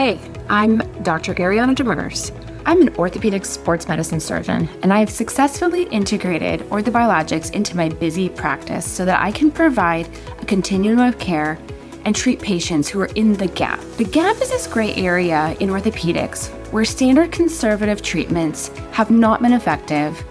Hey, I'm Dr. Ariana Demers. I'm an orthopedic sports medicine surgeon, and I have successfully integrated orthobiologics into my busy practice so that I can provide a continuum of care and treat patients who are in the gap. The gap is this gray area in orthopedics where standard conservative treatments have not been effective,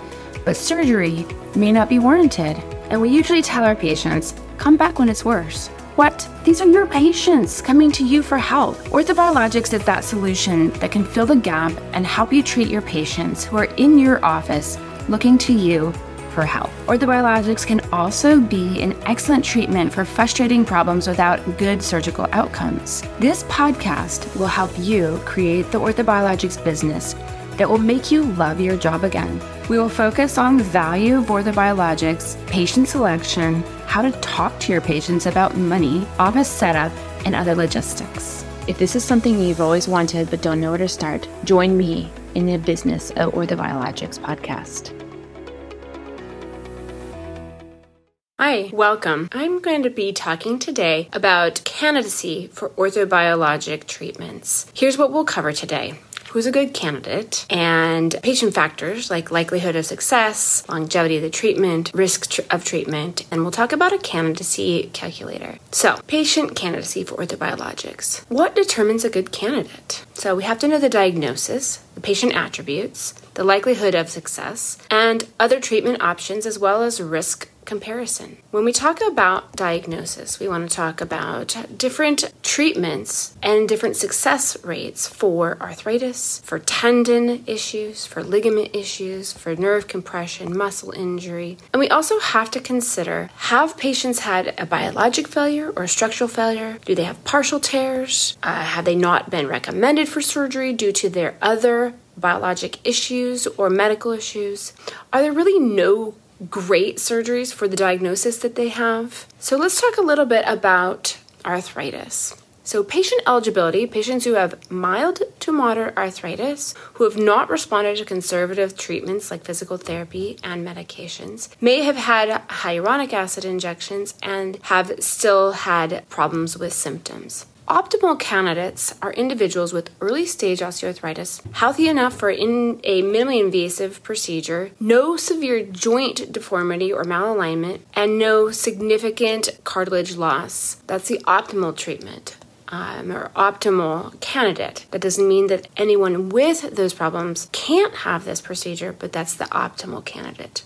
but surgery may not be warranted. And we usually tell our patients, come back when it's worse. What? These are your patients coming to you for help. Orthobiologics is that solution that can fill the gap and help you treat your patients who are in your office looking to you for help. Orthobiologics can also be an excellent treatment for frustrating problems without good surgical outcomes. This podcast will help you create the orthobiologics business that will make you love your job again. We will focus on the value of orthobiologics, patient selection, how to talk to your patients about money, office setup, and other logistics. If this is something you've always wanted but don't know where to start, join me in the Business of Orthobiologics podcast. Hi, welcome. I'm going to be talking today about candidacy for orthobiologic treatments. Here's what we'll cover today who's a good candidate, and patient factors like likelihood of success, longevity of the treatment, risk tr- of treatment, and we'll talk about a candidacy calculator. So, patient candidacy for orthobiologics. What determines a good candidate? So, we have to know the diagnosis, the patient attributes, the likelihood of success, and other treatment options as well as risk comparison. When we talk about diagnosis, we want to talk about different treatments and different success rates for arthritis, for tendon issues, for ligament issues, for nerve compression, muscle injury. And we also have to consider have patients had a biologic failure or a structural failure? Do they have partial tears? Uh, have they not been recommended for surgery due to their other biologic issues or medical issues? Are there really no great surgeries for the diagnosis that they have. So let's talk a little bit about arthritis. So, patient eligibility patients who have mild to moderate arthritis, who have not responded to conservative treatments like physical therapy and medications, may have had hyaluronic acid injections and have still had problems with symptoms. Optimal candidates are individuals with early stage osteoarthritis, healthy enough for in a minimally invasive procedure, no severe joint deformity or malalignment, and no significant cartilage loss. That's the optimal treatment. Um, or optimal candidate. That doesn't mean that anyone with those problems can't have this procedure, but that's the optimal candidate.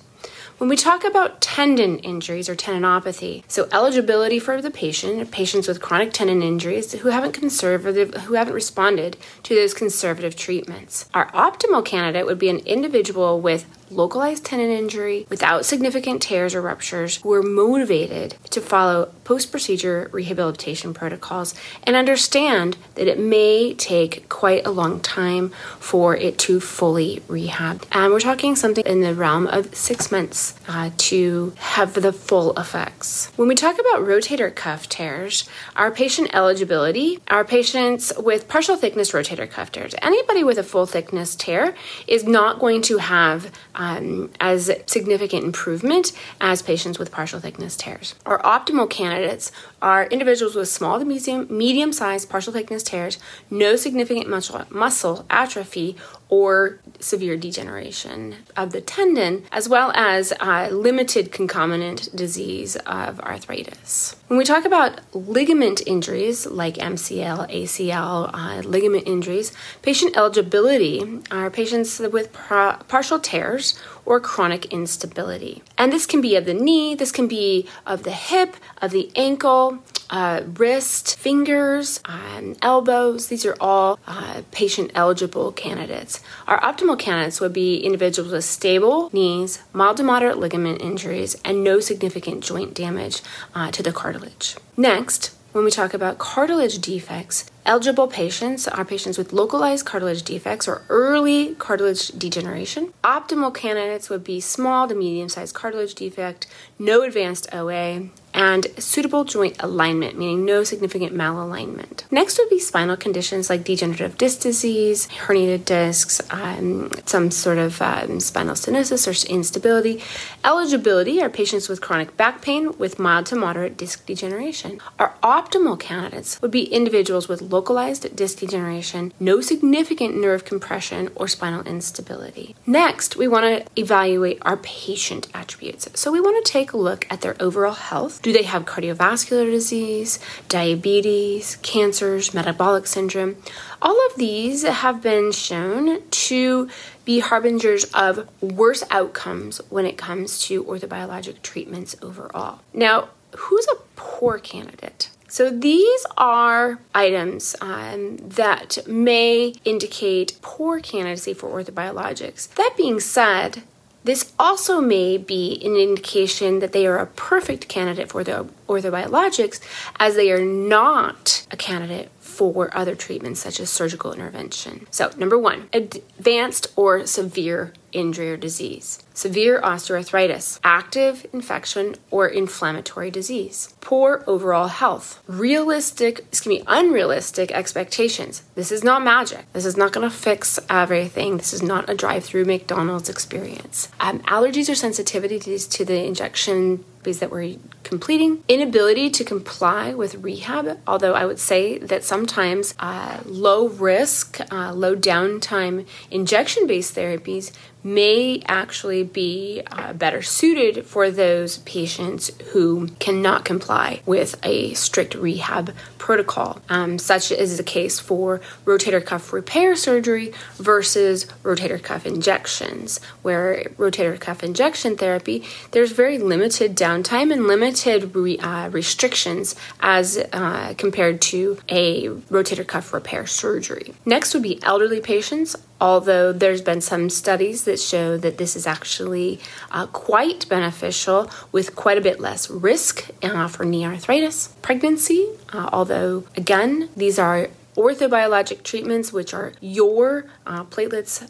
When we talk about tendon injuries or tendinopathy, so eligibility for the patient, patients with chronic tendon injuries who haven't conservative who haven't responded to those conservative treatments. Our optimal candidate would be an individual with localized tendon injury without significant tears or ruptures who are motivated to follow post procedure rehabilitation protocols and understand that it may take quite a long time for it to fully rehab. And we're talking something in the realm of six months uh, to have the full effects. When we talk about rotator cuff tears, our patient eligibility, our patients with partial thickness rotator cuff tears, anybody with a full thickness tear is not going to have um, Um, as significant improvement as patients with partial thickness tears. Our optimal candidates are individuals with small to medium, medium sized partial thickness tears, no significant muscle, muscle atrophy, or severe degeneration of the tendon, as well as uh, limited concomitant disease of arthritis. When we talk about ligament injuries like MCL, ACL, uh, ligament injuries, patient eligibility are patients with pro- partial tears or chronic instability. And this can be of the knee, this can be of the hip, of the ankle, uh, wrist, fingers, um, elbows. These are all uh, patient eligible candidates. Our optimal candidates would be individuals with stable knees, mild to moderate ligament injuries, and no significant joint damage uh, to the cartilage. Next, when we talk about cartilage defects, eligible patients are patients with localized cartilage defects or early cartilage degeneration. Optimal candidates would be small to medium sized cartilage defect, no advanced OA, and suitable joint alignment, meaning no significant malalignment. Next would be spinal conditions like degenerative disc disease, herniated discs, um, some sort of um, spinal stenosis or instability. Eligibility are patients with chronic back pain with mild to moderate disc degeneration. Our optimal candidates would be individuals with localized disc degeneration, no significant nerve compression, or spinal instability. Next, we want to evaluate our patient attributes. So we want to take a look at their overall health. Do they have cardiovascular disease, diabetes, cancers, metabolic syndrome? All of these have been shown to be harbingers of worse outcomes when it comes to orthobiologic treatments overall. Now, who's a poor candidate? So these are items um, that may indicate poor candidacy for orthobiologics. That being said, this also may be an indication that they are a perfect candidate for the orthobiologics as they are not a candidate for other treatments such as surgical intervention. So, number one, advanced or severe injury or disease, severe osteoarthritis, active infection or inflammatory disease, poor overall health, realistic, excuse me, unrealistic expectations. This is not magic. This is not going to fix everything. This is not a drive through McDonald's experience. Um, allergies or sensitivities to the injection that we're completing, inability to comply with rehab, although I would say that sometimes uh, low risk, uh, low downtime injection based therapies may actually be uh, better suited for those patients who cannot comply with a strict rehab protocol, um, such as the case for rotator cuff repair surgery versus rotator cuff injections, where rotator cuff injection therapy, there's very limited downtime and limited re, uh, restrictions as uh, compared to a rotator cuff repair surgery. Next would be elderly patients although there's been some studies that show that this is actually uh, quite beneficial with quite a bit less risk uh, for knee arthritis. Pregnancy, uh, although again, these are orthobiologic treatments, which are your uh, platelets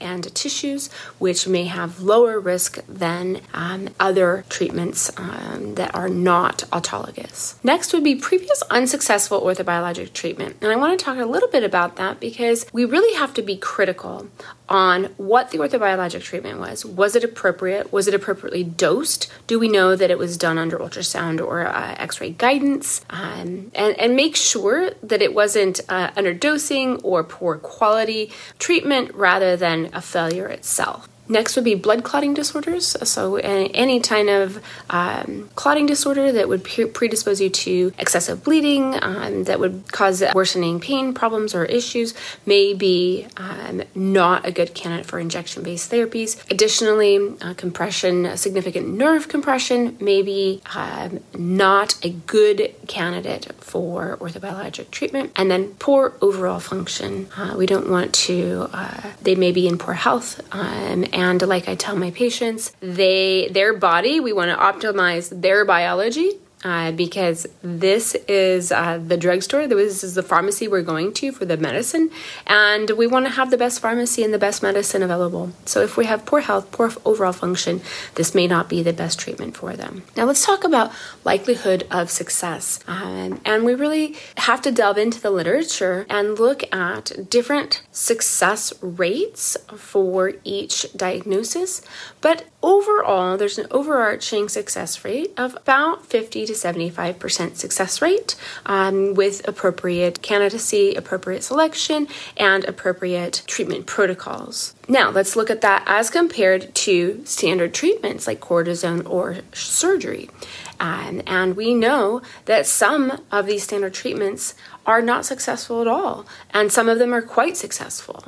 and tissues, which may have lower risk than um, other treatments um, that are not autologous. Next would be previous unsuccessful orthobiologic treatment. And I want to talk a little bit about that because we really have to be critical on what the orthobiologic treatment was. Was it appropriate? Was it appropriately dosed? Do we know that it was done under ultrasound or uh, x ray guidance? Um, and, and make sure that it wasn't uh, underdosing or poor quality treatment rather than a failure itself. Next would be blood clotting disorders. So, any kind of um, clotting disorder that would predispose you to excessive bleeding, um, that would cause worsening pain problems or issues, may be um, not a good candidate for injection based therapies. Additionally, uh, compression, significant nerve compression, may be um, not a good candidate for orthobiologic treatment. And then, poor overall function. Uh, we don't want to, uh, they may be in poor health um, and like I tell my patients, they their body, we want to optimize their biology uh, because this is uh, the drugstore. This is the pharmacy we're going to for the medicine, and we want to have the best pharmacy and the best medicine available. So, if we have poor health, poor overall function, this may not be the best treatment for them. Now, let's talk about likelihood of success. Um, and we really have to delve into the literature and look at different success rates for each diagnosis. But overall, there's an overarching success rate of about 50 to 75% success rate um, with appropriate candidacy, appropriate selection, and appropriate treatment protocols. Now, let's look at that as compared to standard treatments like cortisone or surgery. Um, and we know that some of these standard treatments are not successful at all, and some of them are quite successful.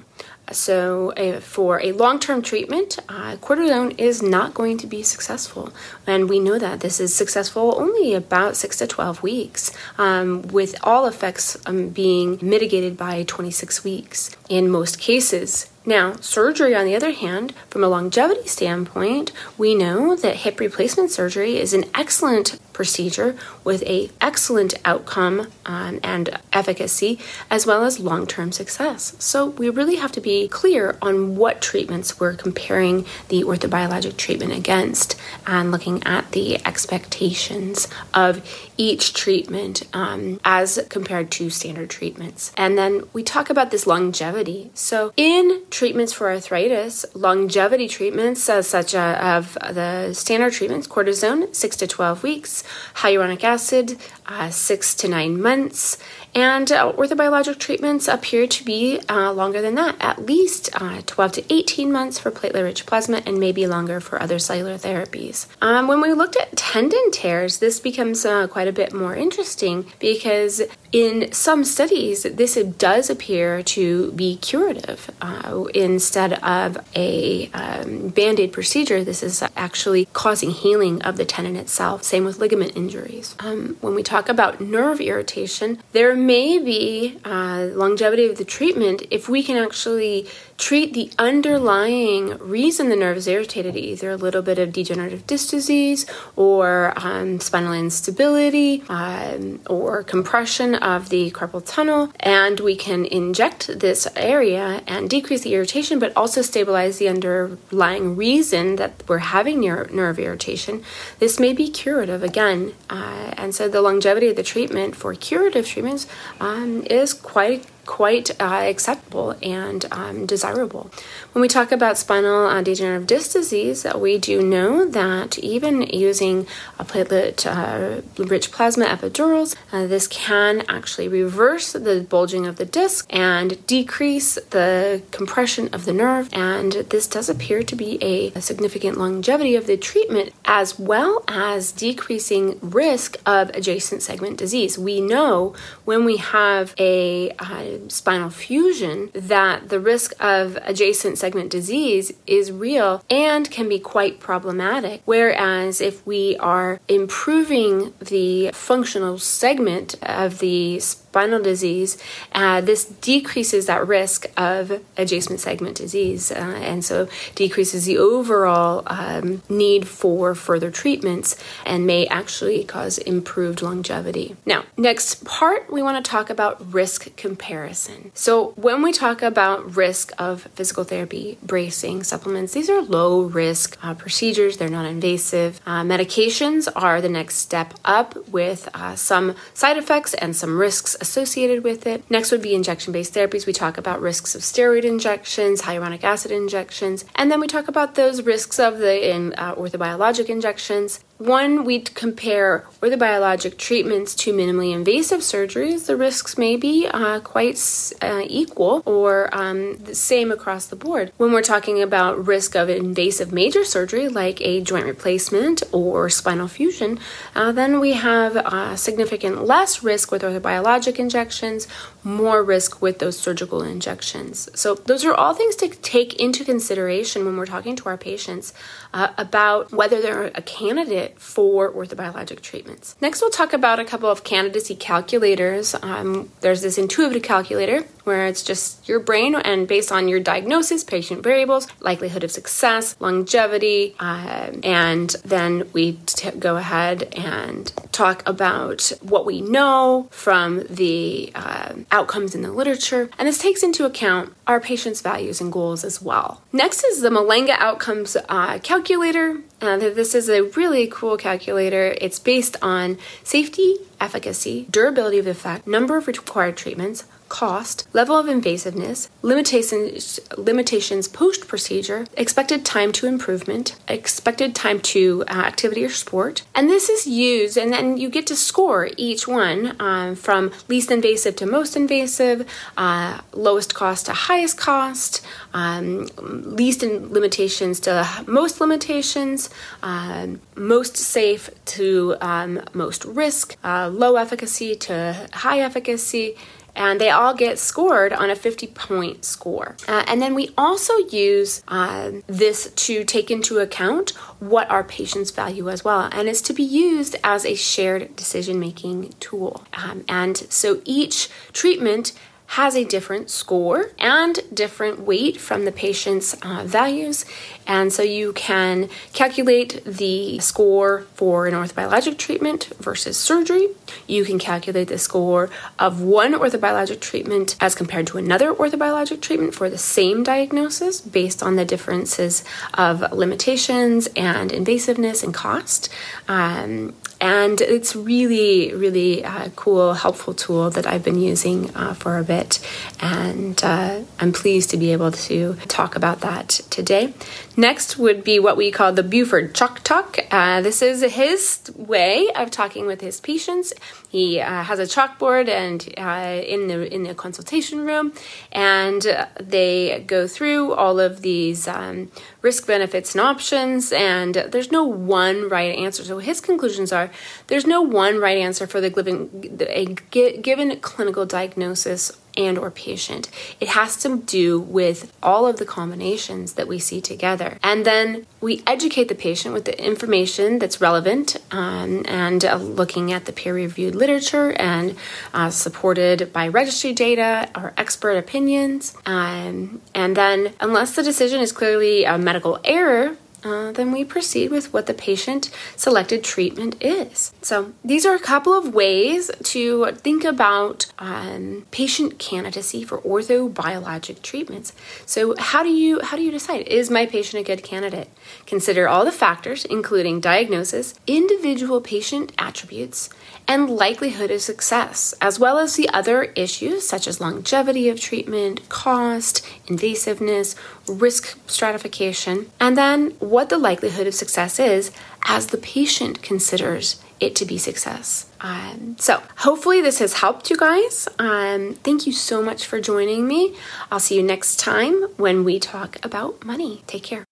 So, for a long term treatment, uh, cortisone is not going to be successful. And we know that this is successful only about 6 to 12 weeks, um, with all effects um, being mitigated by 26 weeks in most cases. Now, surgery, on the other hand, from a longevity standpoint, we know that hip replacement surgery is an excellent procedure with a excellent outcome um, and efficacy as well as long-term success. So we really have to be clear on what treatments we're comparing the orthobiologic treatment against and looking at the expectations of each treatment um, as compared to standard treatments. And then we talk about this longevity. So, in treatments for arthritis, longevity treatments, uh, such as of the standard treatments, cortisone, six to 12 weeks, hyaluronic acid, uh, six to nine months, and uh, orthobiologic treatments appear to be uh, longer than that, at least uh, 12 to 18 months for platelet rich plasma and maybe longer for other cellular therapies. Um, when we looked at tendon tears, this becomes uh, quite a bit more interesting because in some studies, this does appear to be curative. Uh, instead of a um, band aid procedure, this is actually causing healing of the tendon itself. Same with ligament injuries. Um, when we talk about nerve irritation, there may be uh, longevity of the treatment if we can actually treat the underlying reason the nerve is irritated, either a little bit of degenerative disc disease or um, spinal instability um, or compression of the carpal tunnel. And we can inject this area and decrease the irritation, but also stabilize the underlying reason that we're having nerve irritation. This may be curative again. Uh, and so the longevity of the treatment for curative treatments um, is quite quite uh, acceptable and um, desirable. When we talk about spinal uh, degenerative disc disease, we do know that even using a platelet uh, rich plasma epidurals, uh, this can actually reverse the bulging of the disc and decrease the compression of the nerve. And this does appear to be a, a significant longevity of the treatment as well as decreasing risk of adjacent segment disease. We know when we have a uh, spinal fusion that the risk of adjacent segment disease is real and can be quite problematic. Whereas if we are improving the functional segment of the spinal disease, uh, this decreases that risk of adjacent segment disease, uh, and so decreases the overall um, need for further treatments and may actually cause improved longevity. Now, next part, we want to talk about risk comparison. So, when we talk about risk of physical therapy, bracing, supplements, these are low risk uh, procedures, they're non invasive. Uh, medications are the next step up with uh, some side effects and some risks associated with it. Next would be injection based therapies. We talk about risks of steroid injections, hyaluronic acid injections, and then we talk about those risks of the in, uh, orthobiologic injections. One, we'd compare orthobiologic treatments to minimally invasive surgeries. The risks may be uh, quite uh, equal or um, the same across the board. When we're talking about risk of invasive major surgery, like a joint replacement or spinal fusion, uh, then we have uh, significant less risk with orthobiologic injections, more risk with those surgical injections. So, those are all things to take into consideration when we're talking to our patients uh, about whether they're a candidate for orthobiologic treatments. Next, we'll talk about a couple of candidacy calculators. Um, there's this intuitive calculator where it's just your brain and based on your diagnosis, patient variables, likelihood of success, longevity, uh, and then we t- go ahead and talk about what we know from the uh, outcomes in the literature, and this takes into account our patients' values and goals as well. Next is the Malanga Outcomes uh, Calculator. Uh, this is a really cool calculator. It's based on safety, efficacy, durability of effect, number of required treatments, cost, level of invasiveness, limitations, limitations post procedure, expected time to improvement, expected time to uh, activity or sport. And this is used, and then you get to score each one um, from least invasive to most invasive, uh, lowest cost to highest cost, um, least in limitations to most limitations, um, most safe to um, most risk, uh, low efficacy to high efficacy and they all get scored on a 50 point score. Uh, and then we also use uh, this to take into account what our patients value as well, and it's to be used as a shared decision making tool. Um, and so each treatment has a different score and different weight from the patient's uh, values. And so you can calculate the score for an orthobiologic treatment versus surgery. You can calculate the score of one orthobiologic treatment as compared to another orthobiologic treatment for the same diagnosis based on the differences of limitations and invasiveness and cost. Um, and it's really, really a cool, helpful tool that I've been using uh, for a bit. And uh, I'm pleased to be able to talk about that today. Next would be what we call the Buford Chalk Talk. Uh, this is his way of talking with his patients. He uh, has a chalkboard and uh, in the in the consultation room, and they go through all of these um, risk benefits and options. And there's no one right answer. So his conclusions are there's no one right answer for the given a given clinical diagnosis and or patient. It has to do with all of the combinations that we see together. And then we educate the patient with the information that's relevant um, and uh, looking at the peer-reviewed literature and uh, supported by registry data or expert opinions. Um, and then unless the decision is clearly a medical error, uh, then we proceed with what the patient selected treatment is. So, these are a couple of ways to think about um, patient candidacy for orthobiologic treatments. So, how do you how do you decide is my patient a good candidate? Consider all the factors, including diagnosis, individual patient attributes, and likelihood of success, as well as the other issues such as longevity of treatment, cost, invasiveness, risk stratification, and then what the likelihood of success is as the patient considers it to be success. Um, so, hopefully, this has helped you guys. Um, thank you so much for joining me. I'll see you next time when we talk about money. Take care.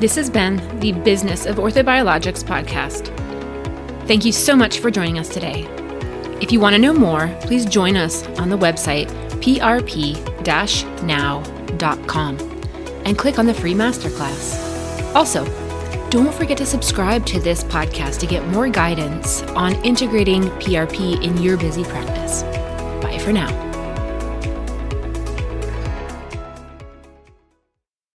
This has been the Business of Orthobiologics podcast. Thank you so much for joining us today. If you want to know more, please join us on the website prp now.com and click on the free masterclass. Also, don't forget to subscribe to this podcast to get more guidance on integrating PRP in your busy practice. Bye for now.